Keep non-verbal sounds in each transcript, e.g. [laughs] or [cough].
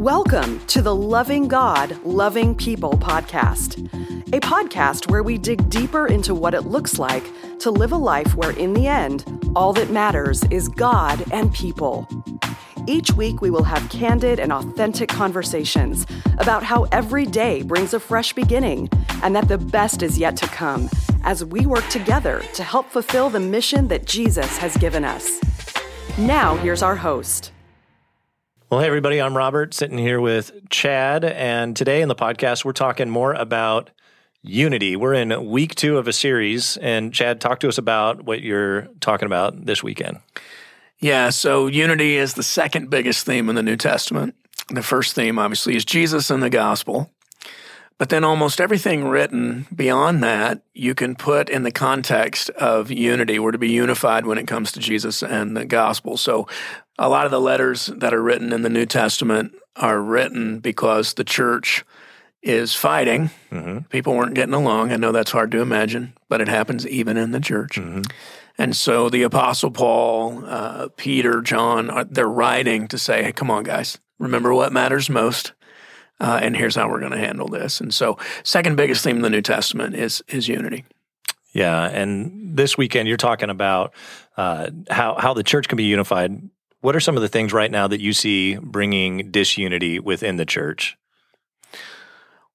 Welcome to the Loving God, Loving People podcast, a podcast where we dig deeper into what it looks like to live a life where, in the end, all that matters is God and people. Each week, we will have candid and authentic conversations about how every day brings a fresh beginning and that the best is yet to come as we work together to help fulfill the mission that Jesus has given us. Now, here's our host. Well, hey, everybody, I'm Robert, sitting here with Chad. And today in the podcast, we're talking more about unity. We're in week two of a series. And Chad, talk to us about what you're talking about this weekend. Yeah, so unity is the second biggest theme in the New Testament. The first theme, obviously, is Jesus and the gospel. But then almost everything written beyond that, you can put in the context of unity. We're to be unified when it comes to Jesus and the gospel. So a lot of the letters that are written in the New Testament are written because the church is fighting. Mm-hmm. People weren't getting along. I know that's hard to imagine, but it happens even in the church. Mm-hmm. And so the Apostle Paul, uh, Peter, John, uh, they're writing to say, hey, come on, guys, remember what matters most uh, and here's how we're going to handle this. And so, second biggest theme in the New Testament is is unity. Yeah, and this weekend you're talking about uh, how how the church can be unified. What are some of the things right now that you see bringing disunity within the church?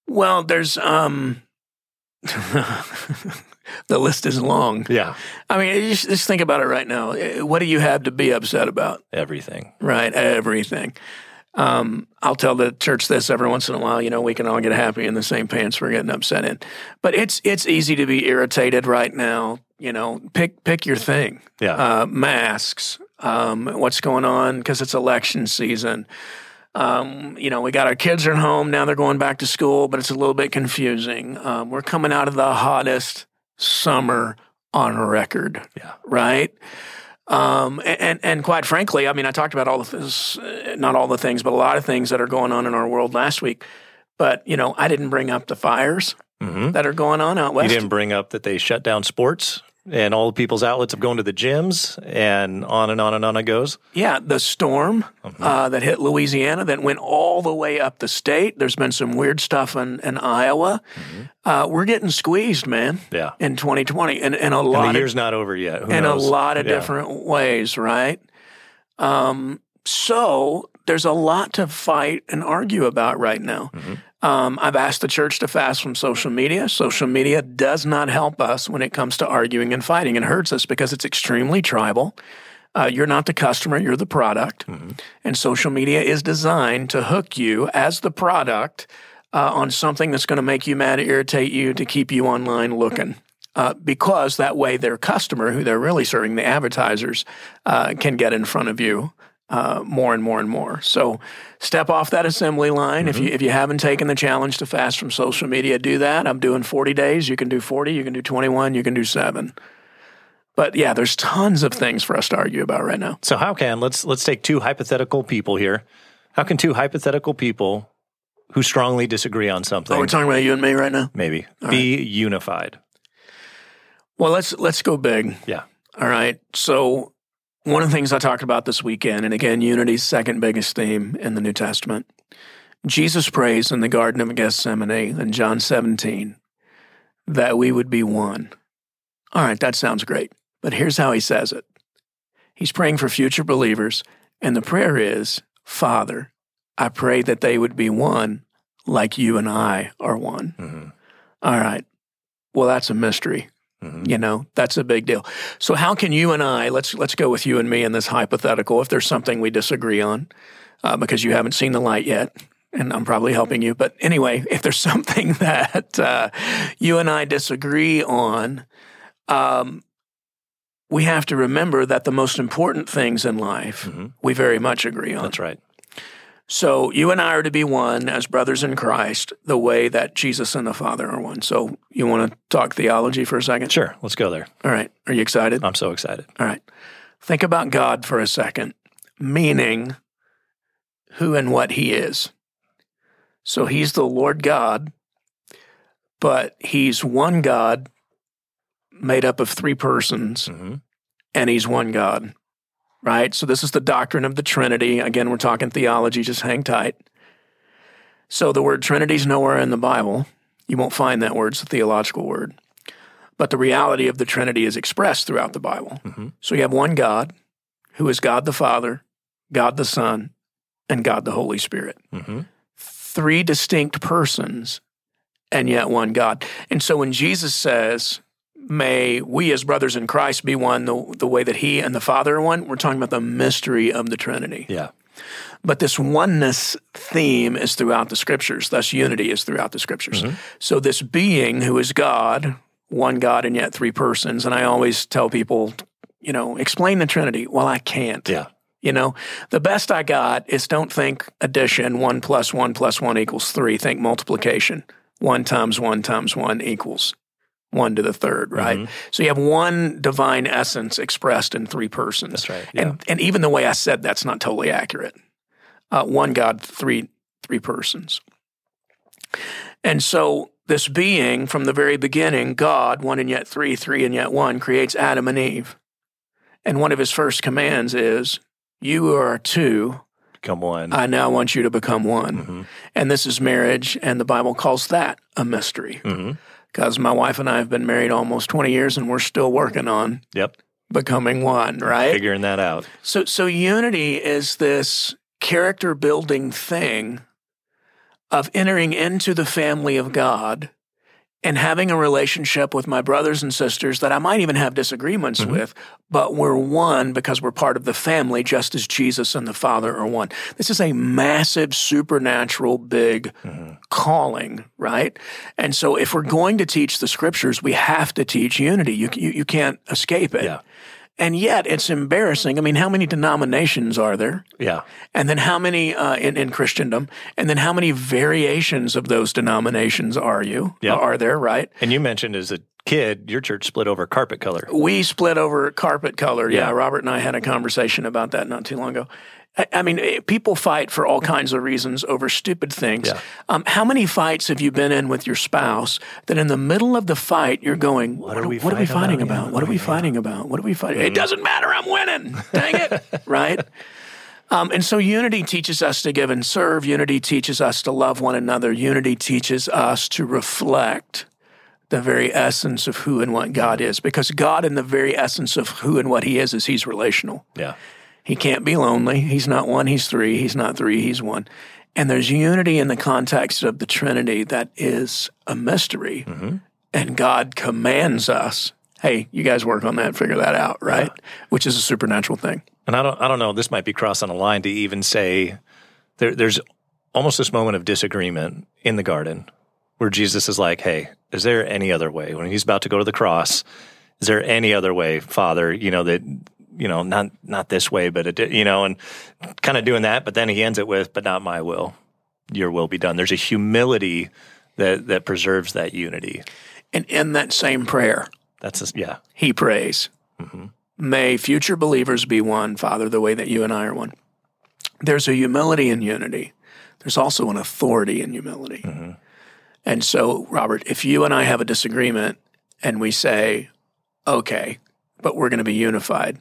Well, there's um, [laughs] the list is long. Yeah. I mean, just, just, think about it right now. What do you have to be upset about? Everything. Right. Everything. Um, I'll tell the church this every once in a while. You know, we can all get happy in the same pants we're getting upset in. But it's it's easy to be irritated right now. You know, pick pick your thing. Yeah, uh, masks. Um, what's going on because it's election season. Um, you know, we got our kids at home now; they're going back to school, but it's a little bit confusing. Um, we're coming out of the hottest summer on record. Yeah, right. Um, and, and quite frankly, I mean, I talked about all the things, not all the things, but a lot of things that are going on in our world last week. But, you know, I didn't bring up the fires mm-hmm. that are going on out west. You didn't bring up that they shut down sports and all the people's outlets of going to the gyms and on and on and on it goes. Yeah, the storm mm-hmm. uh, that hit Louisiana that went all the way up the state. There's been some weird stuff in, in Iowa. Mm-hmm. Uh, we're getting squeezed, man. Yeah, in 2020, and, and a lot. And the year's of, not over yet. Who in knows? a lot of yeah. different ways, right? Um, so there's a lot to fight and argue about right now. Mm-hmm. Um, I've asked the church to fast from social media. Social media does not help us when it comes to arguing and fighting. It hurts us because it's extremely tribal. Uh, you're not the customer, you're the product. Mm-hmm. And social media is designed to hook you as the product uh, on something that's going to make you mad, irritate you, to keep you online looking. Uh, because that way their customer, who they're really serving, the advertisers, uh, can get in front of you uh, more and more and more. So step off that assembly line. Mm-hmm. If you if you haven't taken the challenge to fast from social media, do that. I'm doing 40 days. You can do 40. You can do 21. You can do seven. But yeah, there's tons of things for us to argue about right now. So how can let's let's take two hypothetical people here. How can two hypothetical people who strongly disagree on something? Oh, we're talking about you and me right now. Maybe All be right. unified. Well, let's let's go big. Yeah. All right. So one of the things I talked about this weekend, and again, unity's second biggest theme in the New Testament, Jesus prays in the Garden of Gethsemane in John 17 that we would be one. All right, that sounds great. But here's how he says it He's praying for future believers, and the prayer is Father, I pray that they would be one like you and I are one. Mm-hmm. All right. Well, that's a mystery. Mm-hmm. You know, that's a big deal. So how can you and I let's let's go with you and me in this hypothetical if there's something we disagree on uh, because you haven't seen the light yet and I'm probably helping you. But anyway, if there's [laughs] something that uh, you and I disagree on, um, we have to remember that the most important things in life mm-hmm. we very much agree on. That's right. So you and I are to be one as brothers in Christ, the way that Jesus and the Father are one. So you want to talk theology for a second? Sure. Let's go there. All right. Are you excited? I'm so excited. All right. Think about God for a second, meaning who and what He is. So He's the Lord God, but He's one God made up of three persons, mm-hmm. and He's one God right? So this is the doctrine of the Trinity. Again, we're talking theology, just hang tight. So the word Trinity is nowhere in the Bible. You won't find that word, it's a theological word. But the reality of the Trinity is expressed throughout the Bible. So you have one God, who is God the Father, God the Son, and God the Holy Spirit. hmm Three distinct persons, and yet one God. And so when Jesus says, May we as brothers in Christ be one the, the way that He and the Father are one, we're talking about the mystery of the Trinity. Yeah. But this oneness theme is throughout the scriptures, thus, unity is throughout the scriptures. Mm-hmm. So, this being who is God, one God and yet three persons, and I always tell people, you know, explain the Trinity. Well, I can't. Yeah. You know, the best I got is don't think addition, one plus one plus one equals three. Think multiplication. One times one times one equals one to the third, right? So you have one divine essence expressed in three persons. That's right, And and even the way I said that's not totally accurate. Uh, one God, three three persons. And so this being from the very beginning, God, one and yet three, three and yet one, creates Adam and Eve. And one of his first commands is, You are two, Come on. I now want you to become one. And this is marriage, and the Bible calls that a mystery. hmm Because my wife and I have been married almost 20 years, and we're still working on Yep. becoming one, right? Figuring that out. So, so unity is this character building thing of entering into the family of God and having a relationship with my brothers and sisters that I might even have disagreements mm-hmm. with, but we're one because we're part of the family, just as Jesus and the Father are one. This is a massive, supernatural, big mm-hmm. calling, right? And so, if we're going to teach the scriptures, we have to teach unity. You, you, you can't escape it. Yeah. And yet, it's embarrassing. I mean, how many denominations are there? Yeah. And then how many uh, in, in Christendom? And then how many variations of those denominations are you? Yeah. Are there, right? And you mentioned is a kid, your church split over carpet color. We split over carpet color. Yeah. Yeah. Robert and I had a conversation about that not too long ago. I, I mean, eh, people fight for all kinds of reasons over stupid things. Yeah. Um, how many fights have you been in with your spouse that in the middle of the fight you're going, What, are we what are we fighting about? about? Yeah, What are we fighting about? What are we fighting? It doesn't matter. I'm winning. Dang it. [laughs] right? Um, and so unity teaches us to give and serve. Unity teaches us to love one another. Unity teaches us to reflect the very essence of who and what God is. Because God, in the very essence of who and what He is, is He's relational. Yeah. He can't be lonely. He's not one, He's three. He's not three, He's one. And there's unity in the context of the Trinity that is a mystery. Mm-hmm. And God commands us, hey, you guys work on that, figure that out, right? Which is a supernatural thing. And I don't, I don't know. This might be crossing a line to even say there, there's almost this moment of disagreement in the garden where Jesus is like, "Hey, is there any other way?" When he's about to go to the cross, is there any other way, Father? You know that, you know, not not this way, but it, you know, and kind of doing that. But then he ends it with, "But not my will, your will be done." There's a humility that that preserves that unity. And in that same prayer, That's a, yeah, he prays, mm-hmm. May future believers be one, Father, the way that you and I are one. There's a humility in unity. There's also an authority in humility. Mm-hmm. And so, Robert, if you and I have a disagreement and we say, okay, but we're going to be unified.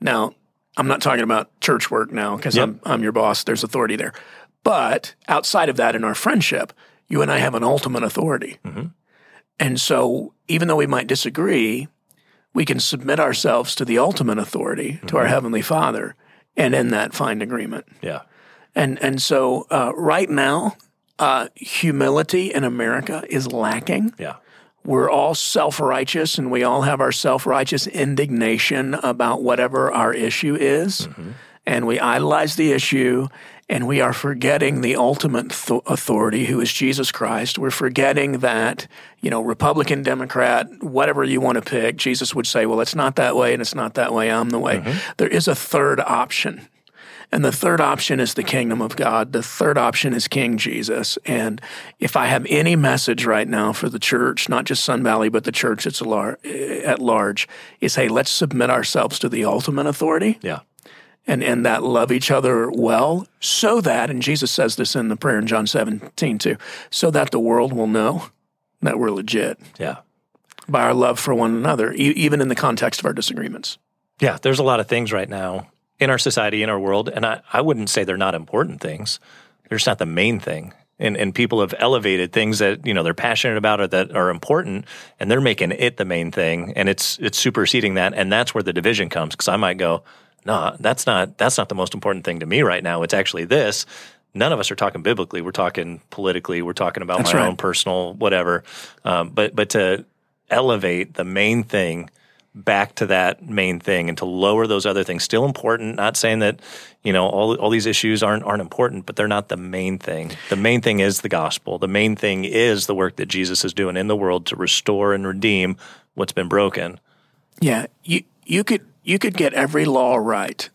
Now, I'm not talking about church work now because Yep. I'm, I'm your boss. There's authority there. But outside of that, in our friendship, you and I have an ultimate authority. And so, even though we might disagree, we can submit ourselves to the ultimate authority, to our Heavenly Father, and in that find agreement. yeah, And and so, uh, right now, uh, humility in America is lacking. yeah, We're all self righteous, and we all have our self righteous indignation about whatever our issue is. And we idolize the issue, and we are forgetting the ultimate th- authority, who is Jesus Christ. We're forgetting that, you know, Republican, Democrat, whatever you want to pick, Jesus would say, well, it's not that way, and it's not that way, I'm the way. There is a third option. And the third option is the kingdom of God. The third option is King Jesus. And if I have any message right now for the church, not just Sun Valley, but the church it's at large, is hey, let's submit ourselves to the ultimate authority yeah, and, and that love each other well, so that, and Jesus says this in the prayer in John 17 too, so that the world will know that we're legit yeah. by our love for one another, e- even in the context of our disagreements. Yeah, there's a lot of things right now in our society, in our world, and I, I wouldn't say they're not important things. They're just not the main thing. And, and people have elevated things that you know they're passionate about or that are important, and they're making it the main thing, and it's it's superseding that, and that's where the division comes. Because I might go, no, that's not that's not the most important thing to me right now. It's actually this. None of us are talking biblically. We're talking politically. We're talking about That's my right. own personal whatever. Um, but but to elevate the main thing back to that main thing and to lower those other things still important not saying that you know all all these issues aren't aren't important but they're not the main thing the main thing is the gospel the main thing is the work that Jesus is doing in the world to restore and redeem what's been broken Yeah, you you could you could get every law right.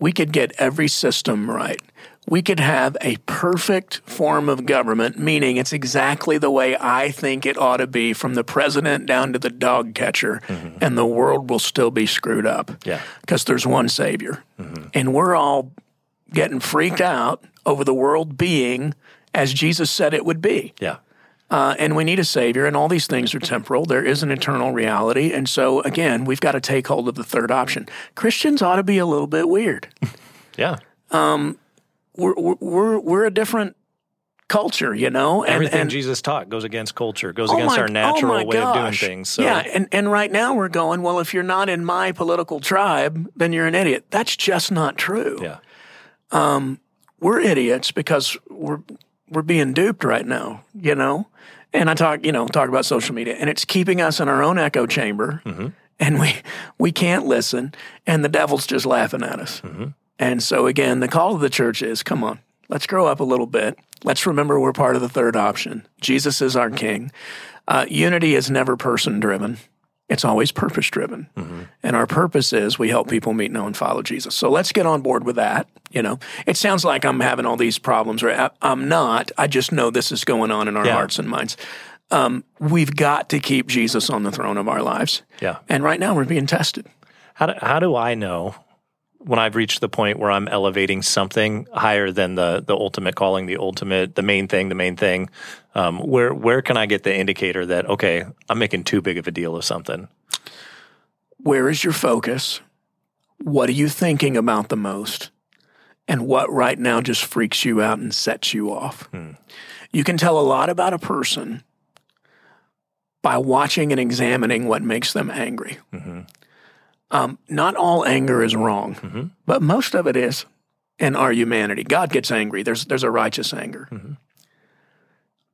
We could get every system right. We could have a perfect form of government, meaning it's exactly the way I think it ought to be, from the president down to the dog catcher, mm-hmm. and the world will still be screwed up. Yeah. because there's one Savior, mm-hmm. and we're all getting freaked out over the world being as Jesus said it would be yeah uh, and we need a savior, and all these things are temporal. There is an eternal reality, and so again, we've got to take hold of the third option. Christians ought to be a little bit weird. [laughs] yeah We're we're we're, we're a different culture, you know. And, everything and, Jesus taught goes against culture goes oh against my- our oh natural oh way of doing things so yeah, and and right now we're going. Well, if you're not in my political tribe, then you're an idiot. That's just not true. yeah um, we're idiots because we're we're being duped right now, you know. And I talk, you know, talk about social media, and it's keeping us in our own echo chamber, mm-hmm. and we we can't listen, and the devil's just laughing at us. Mm-hmm. And so again, the call of the church is, come on, let's grow up a little bit. Let's remember we're part of the third option. Jesus is our King. Uh, unity is never person driven. It's always purpose driven. And our purpose is we help people meet, know, and follow Jesus. So let's get on board with that. You know, it sounds like I'm having all these problems, right? I, I'm not. I just know this is going on in our Yeah. hearts and minds. Um, we've got to keep Jesus on the throne of our lives. yeah And right now we're being tested. How do, how do I know when I've reached the point where I'm elevating something higher than the the ultimate calling, the ultimate, the main thing, the main thing? Um, where where can I get the indicator that okay, I'm making too big of a deal of something? Where is your focus? What are you thinking about the most? And what right now just freaks you out and sets you off? You can tell a lot about a person by watching and examining what makes them angry. Um, not all anger is wrong, mm-hmm. but most of it is in our humanity. God gets angry. There's there's a righteous anger. Mm-hmm.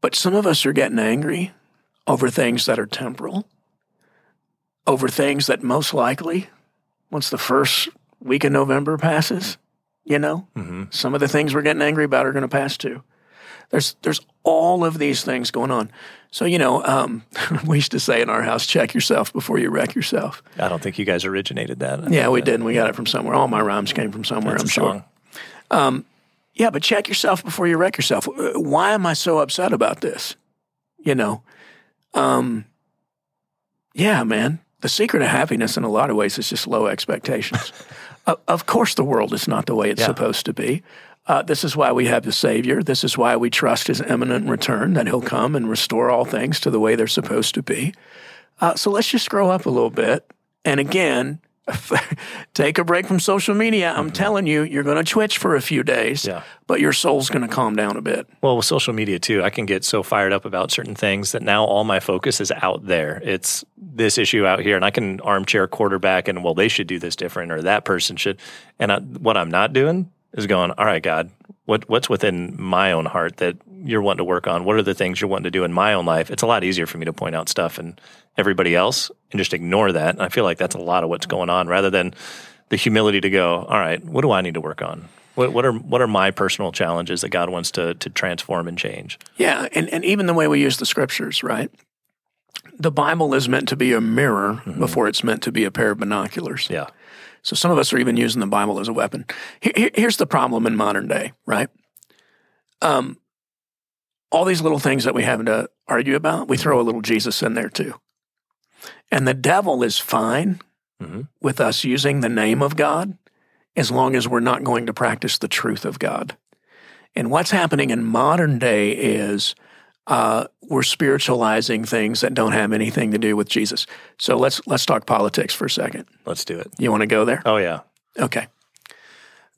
But some of us are getting angry over things that are temporal, over things that most likely, once the first week of November passes, you know, mm-hmm. some of the things we're getting angry about are going to pass too. There's there's all of these things going on. So you know, um, [laughs] we used to say in our house, check yourself before you wreck yourself. I don't think you guys originated that. Yeah, we that- did. and We got it from somewhere. All my rhymes came from somewhere. I'm sure. song. Yeah, but check yourself before you wreck yourself. Uh, Why am I so upset about this? You know, um, yeah, man. The secret of happiness, in a lot of ways, is just low expectations. [laughs] of, of course, the world is not the way it's Yeah. supposed to be. Uh, this is why we have the Savior. This is why we trust His imminent return, that He'll come and restore all things to the way they're supposed to be. Uh, so let's just grow up a little bit. And again, [laughs] take a break from social media. I'm telling you, you're going to twitch for a few days, Yeah. but your soul's going to calm down a bit. Well, with social media too, I can get so fired up about certain things that now all my focus is out there. It's this issue out here, and I can armchair quarterback and well, they should do this different, or that person should. And I, what I'm not doing is going, all right, God, what what's within my own heart that you're wanting to work on? What are the things you're wanting to do in my own life? It's a lot easier for me to point out stuff and everybody else and just ignore that. And I feel like that's a lot of what's going on, rather than the humility to go, all right, what do I need to work on? What, what are what are my personal challenges that God wants to to transform and change? Yeah, and, and even the way we use the scriptures, right? The Bible is meant to be a mirror mm-hmm. before it's meant to be a pair of binoculars. Yeah. So some of us are even using the Bible as a weapon. Here- here- here's the problem in modern day, right? Um, all these little things that we have to argue about, we throw a little Jesus in there too. And the devil is fine Mhm. with us using the name of God as long as we're not going to practice the truth of God. And what's happening in modern day is uh, we're spiritualizing things that don't have anything to do with Jesus. So let's let's talk politics for a second. Let's do it. You want to go there? Oh yeah. Okay.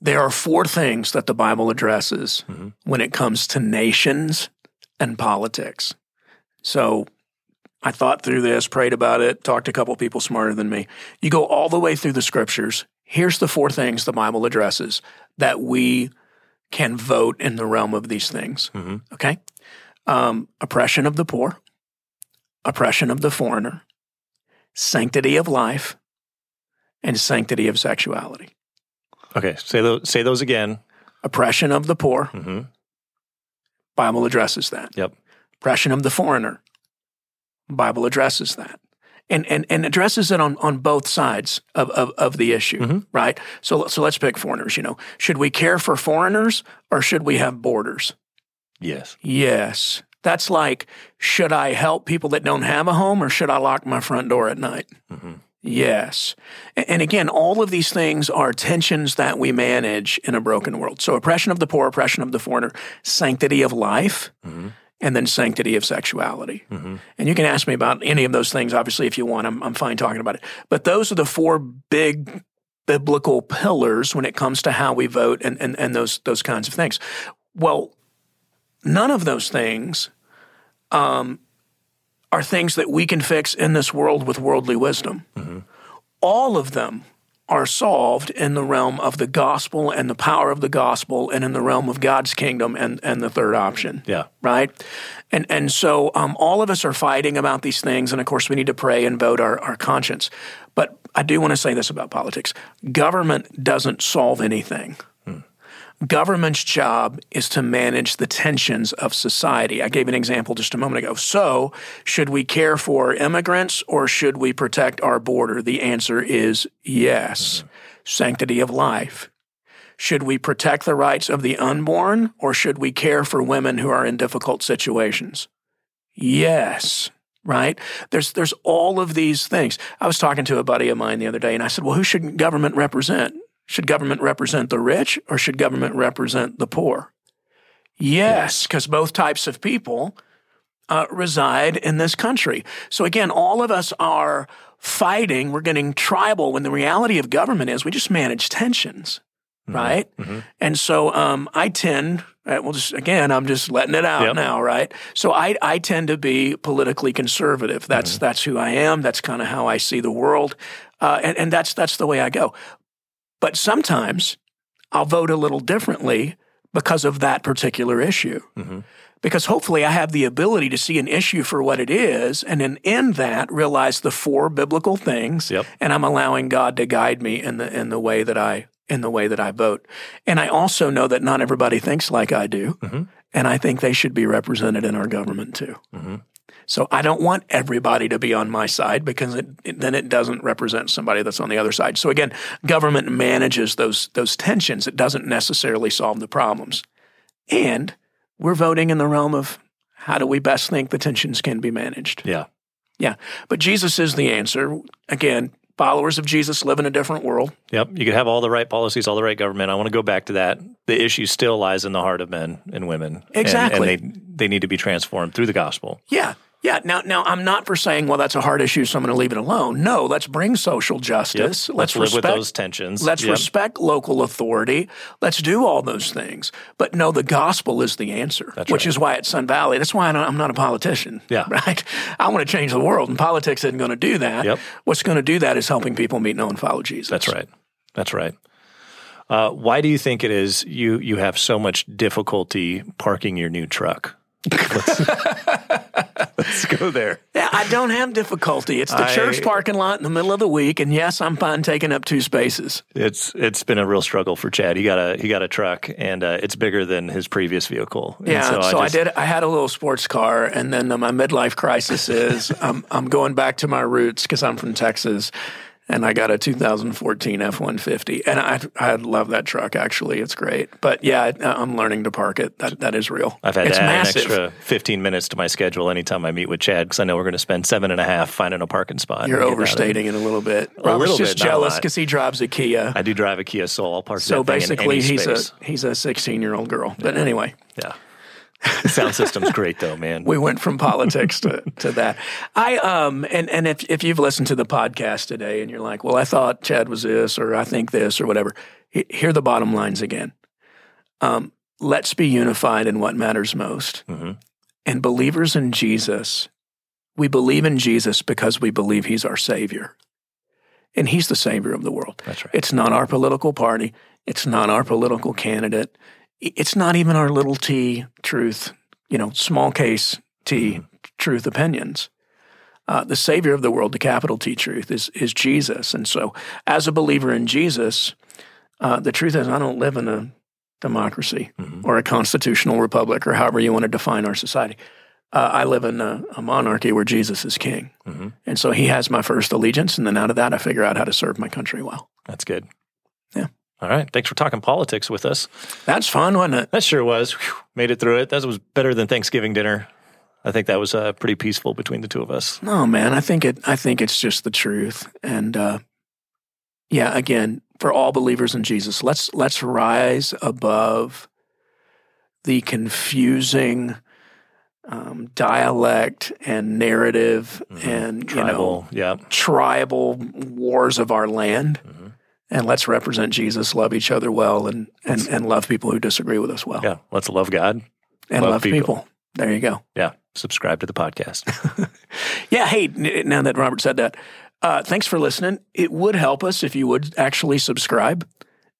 there are four things that the Bible addresses when it comes to nations and politics. So I thought through this, prayed about it, talked to a couple people smarter than me. You go all the way through the scriptures. Here's the four things the Bible addresses that we can vote in the realm of these things. Okay? Um, oppression of the poor, oppression of the foreigner, sanctity of life, and sanctity of sexuality. Okay, say those say those again. Oppression of the poor, hmm Bible addresses that. Yep. Oppression of the foreigner, Bible addresses that. And, and, and addresses it on, on both sides of, of, of the issue, right? So, so let's pick foreigners. You know, should we care for foreigners or should we have borders? Yes. Yes. That's like, should I help people that don't have a home or should I lock my front door at night? Mm-hmm. Yes. And again, all of these things are tensions that we manage in a broken world. So, oppression of the poor, oppression of the foreigner, sanctity of life, mm-hmm. and then sanctity of sexuality. Mm-hmm. And you can ask me about any of those things, obviously, if you want. I'm, I'm fine talking about it. But those are the four big biblical pillars when it comes to how we vote and, and, and those, those kinds of things. Well, none of those things um, are things that we can fix in this world with worldly wisdom. All of them are solved in the realm of the gospel and the power of the gospel and in the realm of God's kingdom and, and the third option Yeah. right? And and so um, all of us are fighting about these things, and of course we need to pray and vote our, our conscience. But I do want to say this about politics: government doesn't solve anything. Government's job is to manage the tensions of society. I gave an example just a moment ago. So, should we care for immigrants or should we protect our border? The answer is yes. Mm-hmm. Sanctity of life. Should we protect the rights of the unborn or should we care for women who are in difficult situations? Yes. Right? There's there's all of these things. I was talking to a buddy of mine the other day and I said, "Well, who should government represent? Should government represent the rich or should government represent the poor?" Yes, because both types of people uh, reside in this country. So again, all of us are fighting. We're getting tribal when the reality of government is we just manage tensions, right? And so um, I tend, uh, well, just again, I'm just letting it out Yep. now, right? So I, I tend to be politically conservative. That's that's who I am. That's kind of how I see the world, uh, and, and that's that's the way I go. But sometimes I'll vote a little differently because of that particular issue. Mm-hmm. Because hopefully I have the ability to see an issue for what it is, and then in that realize the four biblical things, Yep. and I'm allowing God to guide me in the in the way that I in the way that I vote. And I also know that not everybody thinks like I do, mm-hmm. and I think they should be represented in our government too. Mm-hmm. So I don't want everybody to be on my side because it, it- then it doesn't represent somebody that's on the other side. So again, government manages those those tensions. It doesn't necessarily solve the problems. And we're voting in the realm of how do we best think the tensions can be managed. Yeah. Yeah. But Jesus is the answer. Again, followers of Jesus live in a different world. Yep. You could have all the right policies, all the right government. I want to go back to that. The issue still lies in the heart of men and women. And- Exactly. And, they they need to be transformed through the gospel. Yeah. Yeah. Now, now I'm not for saying, well, that's a hard issue, so I'm going to leave it alone. No, let's bring social justice. Let's, live with those tensions. Let's Yep. respect local authority. Let's do all those things. But no, the gospel is the answer, That's which right. is why at Sun Valley, that's why I'm not a politician. Yeah. [laughs] Right? I want to change the world, and politics isn't going to do that. Yep. What's going to do that is helping people meet, know, and follow Jesus. That's right. That's right. Uh, why do you think it is you you have so much difficulty parking your new truck? [laughs] [laughs] [laughs] Let's, go there. Yeah, I don't have difficulty. It's the I- church parking lot in the middle of the week, and yes, I'm fine taking up two spaces. It's it's been a real struggle for Chad. He got a he got a truck, and uh, it's bigger than his previous vehicle. And Yeah, so, I, just- did. I had a little sports car, and then uh, my midlife crisis is [laughs] I'm I'm going back to my roots because I'm from Texas, and I got a 2014 F150, and I I love that truck. Actually, it's great. But yeah, I, uh, I'm learning to park it. That that is real. I've had it's to add massive. an extra 15 minutes to my schedule anytime I meet with Chad because I know we're going to spend seven and a half finding a parking spot. You're and getting out of it. overstating it a little bit. A Robert's little just bit, jealous because he drives a Kia. I do drive a Kia Soul. I'll park so that thing in basically, he's space. a he's a 16 year old girl. But anyway, yeah. Sound system's great though, man. we went from politics to, to that. I um and and if if you've listened to the podcast today and you're like, well, I thought Chad was this or I think this or whatever, he- here are the bottom lines again. Um, let's be unified in what matters most. Mhm. And believers in Jesus, we believe in Jesus because we believe He's our Savior, and He's the Savior of the world. That's right. It's not our political party. It's not our political candidate. It's not even our little t truth, you know, small case t truth opinions. Uh, the Savior of the world, the capital T truth, is is Jesus. And so, as a believer in Jesus, uh, the truth is, I don't live in a democracy or a constitutional republic or however you want to define our society. Uh, I live in a, a monarchy where Jesus is king. And so he has my first allegiance. And then out of that, I figure out how to serve my country well. That's good. Yeah. All right. Thanks for talking politics with us. That's fun, wasn't it? That sure was. Whew. Made it through it. That was better than Thanksgiving dinner. I think that was uh, pretty peaceful between the two of us. No, man. I think it. I think it's just the truth. And uh, yeah, again, for all believers in Jesus, let's let's rise above the confusing um, dialect and narrative and you know yeah. tribal wars of our land. And let's represent Jesus, love each other well, and, and, and love people who disagree with us well. Yeah. Let's love God. and love love, people. people. There you go. Yeah. Subscribe to the podcast. [laughs] Yeah. Hey, now that Robert said that, uh, thanks for listening. It would help us if you would actually subscribe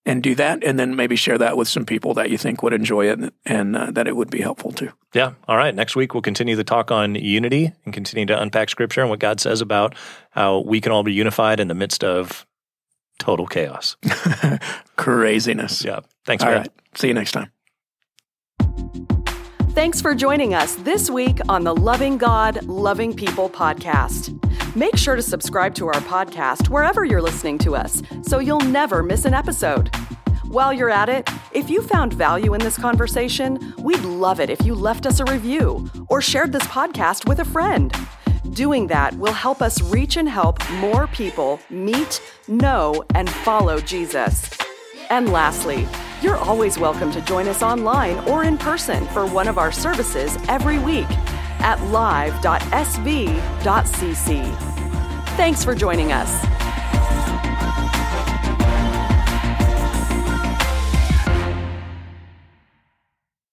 and do that, and then maybe share that with some people that you think would enjoy it and, uh, that it would be helpful to. yeah. All right. Next week, we'll continue the talk on unity and continue to unpack scripture and what God says about how we can all be unified in the midst of total chaos. [laughs] Craziness. Yeah. Thanks, All man. right. See you next time. Thanks for joining us this week on the Loving God, Loving People podcast. Make sure to subscribe to our podcast wherever you're listening to us so you'll never miss an episode. While you're at it, if you found value in this conversation, we'd love it if you left us a review or shared this podcast with a friend. Doing that will help us reach and help more people meet, know, and follow Jesus. And lastly, you're always welcome to join us online or in person for one of our services every week at live.sv.cc. Thanks for joining us.